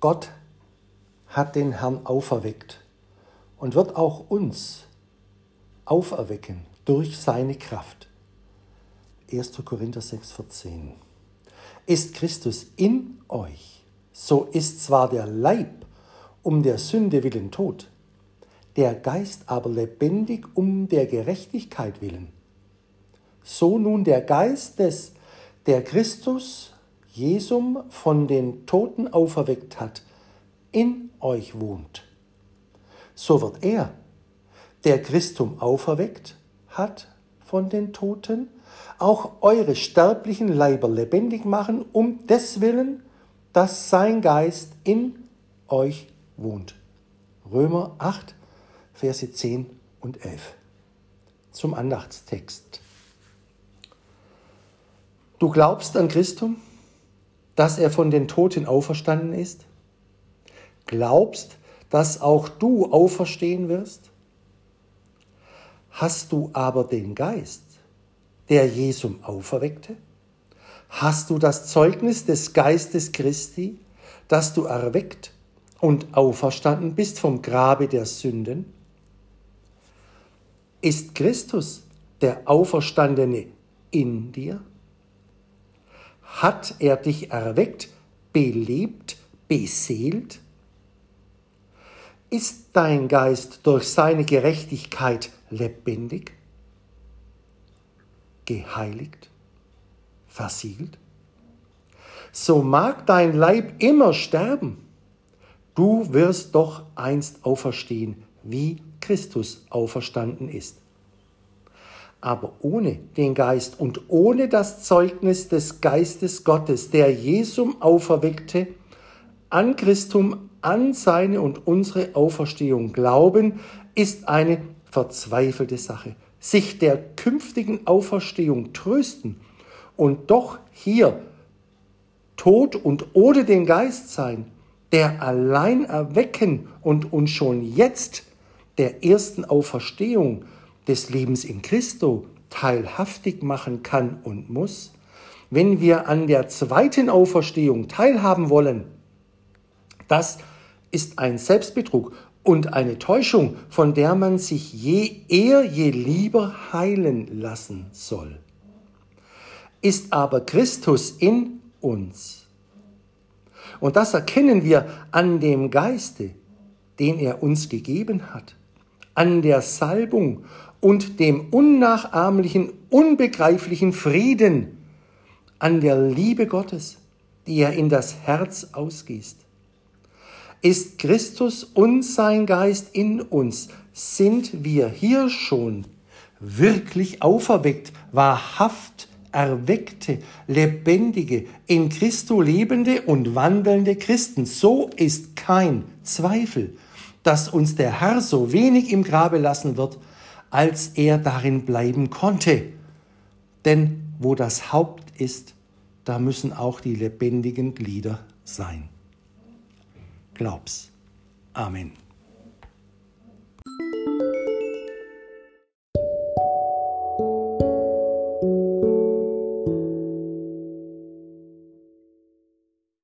Gott hat den Herrn auferweckt und wird auch uns auferwecken durch seine Kraft. 1. Korinther 6, 14. Ist Christus in euch, so ist zwar der Leib um der Sünde willen tot, der Geist aber lebendig um der Gerechtigkeit willen. So nun der Geist des, der Christus Jesum von den Toten auferweckt hat, in euch wohnt. So wird er, der Christum auferweckt hat von den Toten, auch eure sterblichen Leiber lebendig machen, um deswillen, dass sein Geist in euch wohnt. Römer 8, Verse 10 und 11. Zum Andachtstext. Du glaubst an Christum, dass er von den Toten auferstanden ist? Glaubst, dass auch du auferstehen wirst? Hast du aber den Geist, der Jesum auferweckte? Hast du das Zeugnis des Geistes Christi, dass du erweckt und auferstanden bist vom Grabe der Sünden? Ist Christus, der Auferstandene, in dir? Hat er dich erweckt, belebt, beseelt? Ist dein Geist durch seine Gerechtigkeit lebendig, geheiligt, versiegelt? So mag dein Leib immer sterben, du wirst doch einst auferstehen, wie Christus auferstanden ist. Aber ohne den Geist und ohne das Zeugnis des Geistes Gottes, der Jesum auferweckte, an Christum, an seine und unsere Auferstehung glauben, ist eine verzweifelte Sache. Sich der künftigen Auferstehung trösten und doch hier tot und ohne den Geist sein, der allein erwecken und uns schon jetzt der ersten Auferstehung des Lebens in Christo teilhaftig machen kann und muss, wenn wir an der zweiten Auferstehung teilhaben wollen, das ist ein Selbstbetrug und eine Täuschung, von der man sich je eher, je lieber heilen lassen soll. Ist aber Christus in uns. Und das erkennen wir an dem Geiste, den er uns gegeben hat an der Salbung und dem unnachahmlichen, unbegreiflichen Frieden, an der Liebe Gottes, die er in das Herz ausgießt. Ist Christus und sein Geist in uns, sind wir hier schon wirklich auferweckt, wahrhaft erweckte, lebendige, in Christo lebende und wandelnde Christen. So ist kein Zweifel dass uns der Herr so wenig im Grabe lassen wird, als er darin bleiben konnte. Denn wo das Haupt ist, da müssen auch die lebendigen Glieder sein. Glaub's. Amen.